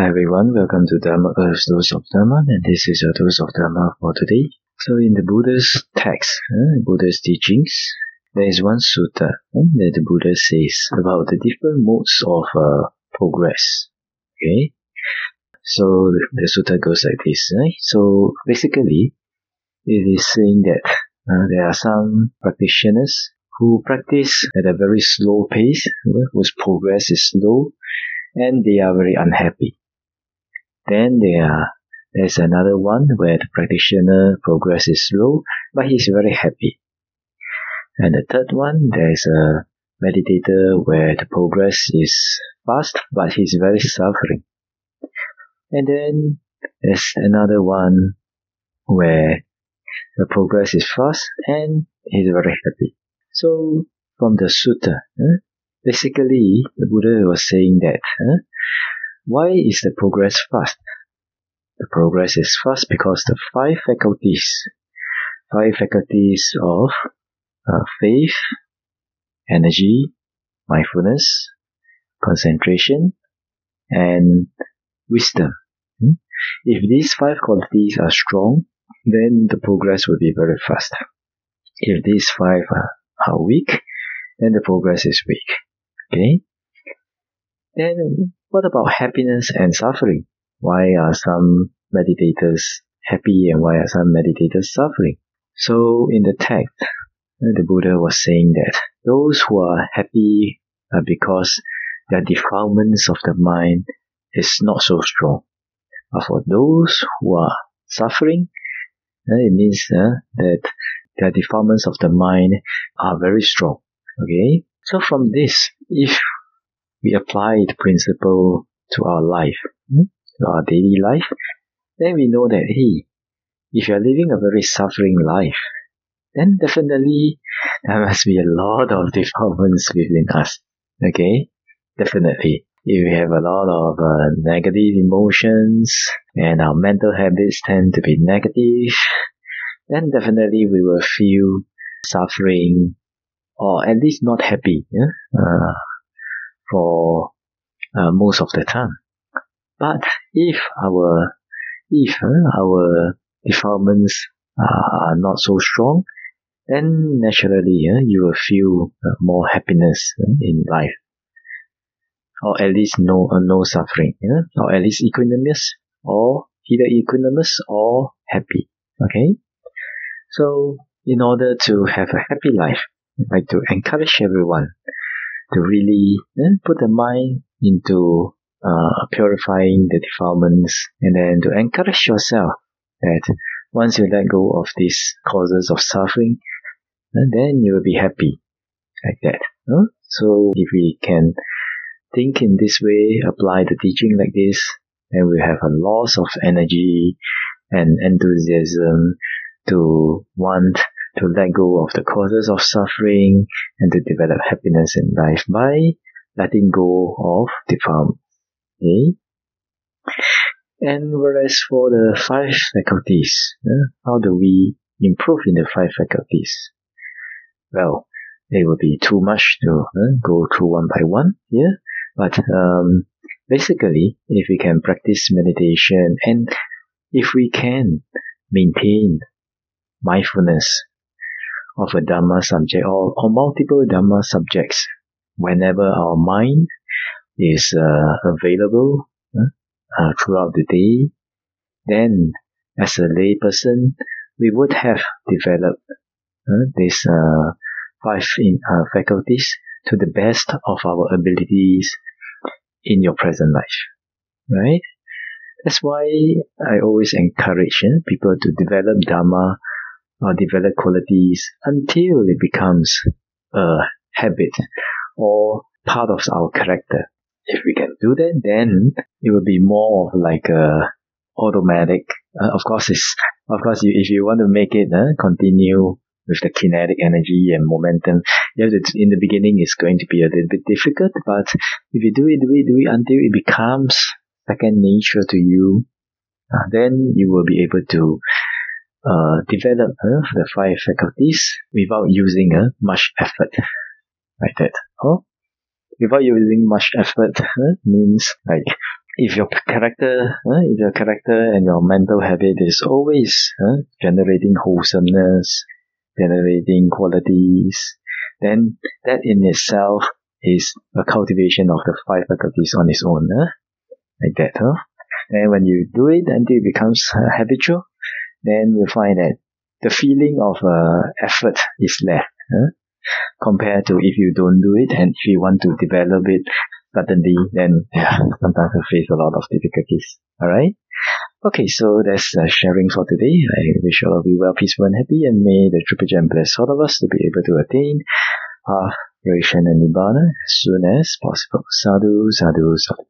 Hi everyone, welcome to Dharma Earth's Dose of Dharma, and this is your dose of Dharma for today. So in the Buddha's text, uh, Buddha's teachings, there is one sutta uh, that the Buddha says about the different modes of uh, progress. Okay, so the, the sutta goes like this. Right? So basically, it is saying that uh, there are some practitioners who practice at a very slow pace, whose progress is slow, and they are very unhappy. Then there there's another one where the practitioner progress is slow, but he's very happy. And the third one, there's a meditator where the progress is fast, but he's very suffering. And then there's another one where the progress is fast and he's very happy. So from the sutta, eh, basically the Buddha was saying that eh, why is the progress fast? The progress is fast because the five faculties, five faculties of uh, faith, energy, mindfulness, concentration, and wisdom. Hmm? If these five qualities are strong, then the progress will be very fast. If these five are, are weak, then the progress is weak. Okay? Then what about happiness and suffering? Why are some meditators happy and why are some meditators suffering? So in the text, the Buddha was saying that those who are happy are because their defilements of the mind is not so strong. But for those who are suffering, it means uh, that their defilements of the mind are very strong. Okay? So from this, if we apply the principle to our life, hmm, to our daily life, then we know that, hey, if you're living a very suffering life, then definitely there must be a lot of defilements within us. Okay? Definitely. If we have a lot of uh, negative emotions and our mental habits tend to be negative, then definitely we will feel suffering or at least not happy. Yeah? Uh, for uh, most of the time. But if our if uh, our defilements are not so strong, then naturally uh, you will feel uh, more happiness in life, or at least no uh, no suffering, or at least equanimous, or either equanimous or happy. Okay, so in order to have a happy life, I'd like to encourage everyone to really eh, put the mind into uh, purifying the defilements and then to encourage yourself that once you let go of these causes of suffering, eh, then you will be happy like that. Huh? So if we can think in this way, apply the teaching like this, then we have a loss of energy and enthusiasm to want to let go of the causes of suffering and to develop happiness in life by letting go of the farm. Okay? And whereas for the five faculties, uh, how do we improve in the five faculties? Well, it would be too much to uh, go through one by one here, but um, basically, if we can practice meditation and if we can maintain mindfulness of a Dharma subject or, or multiple Dharma subjects whenever our mind is uh, available uh, throughout the day, then as a layperson, we would have developed these uh, five in, uh, faculties to the best of our abilities in your present life. Right? That's why I always encourage people to develop Dhamma or develop qualities until it becomes a habit or part of our character. If we can do that, then it will be more of like a automatic. Uh, of course, it's of course you, if you want to make it uh, continue with the kinetic energy and momentum, have to, in the beginning it's going to be a little bit difficult. But if you do it, do it, do it until it becomes second nature to you, uh, then you will be able to uh, develop uh, the five faculties without using uh, much effort. Like that. Oh, without using much effort uh, means like if your character, uh, if your character and your mental habit is always uh, generating wholesomeness, generating qualities, then that in itself is a cultivation of the five faculties on its own, uh, like that. Huh? And when you do it until it becomes uh, habitual, then you find that the feeling of uh, effort is left huh? compared to if you don't do it and if you want to develop it suddenly, then yeah, sometimes you face a lot of difficulties. All right. Okay, so that's uh, sharing for today. I wish all of you well, peaceful, and happy, and may the Triple Gem bless all of us to be able to attain our uh, and Nibbana as soon as possible. Sadhu, sadhu, sadhu.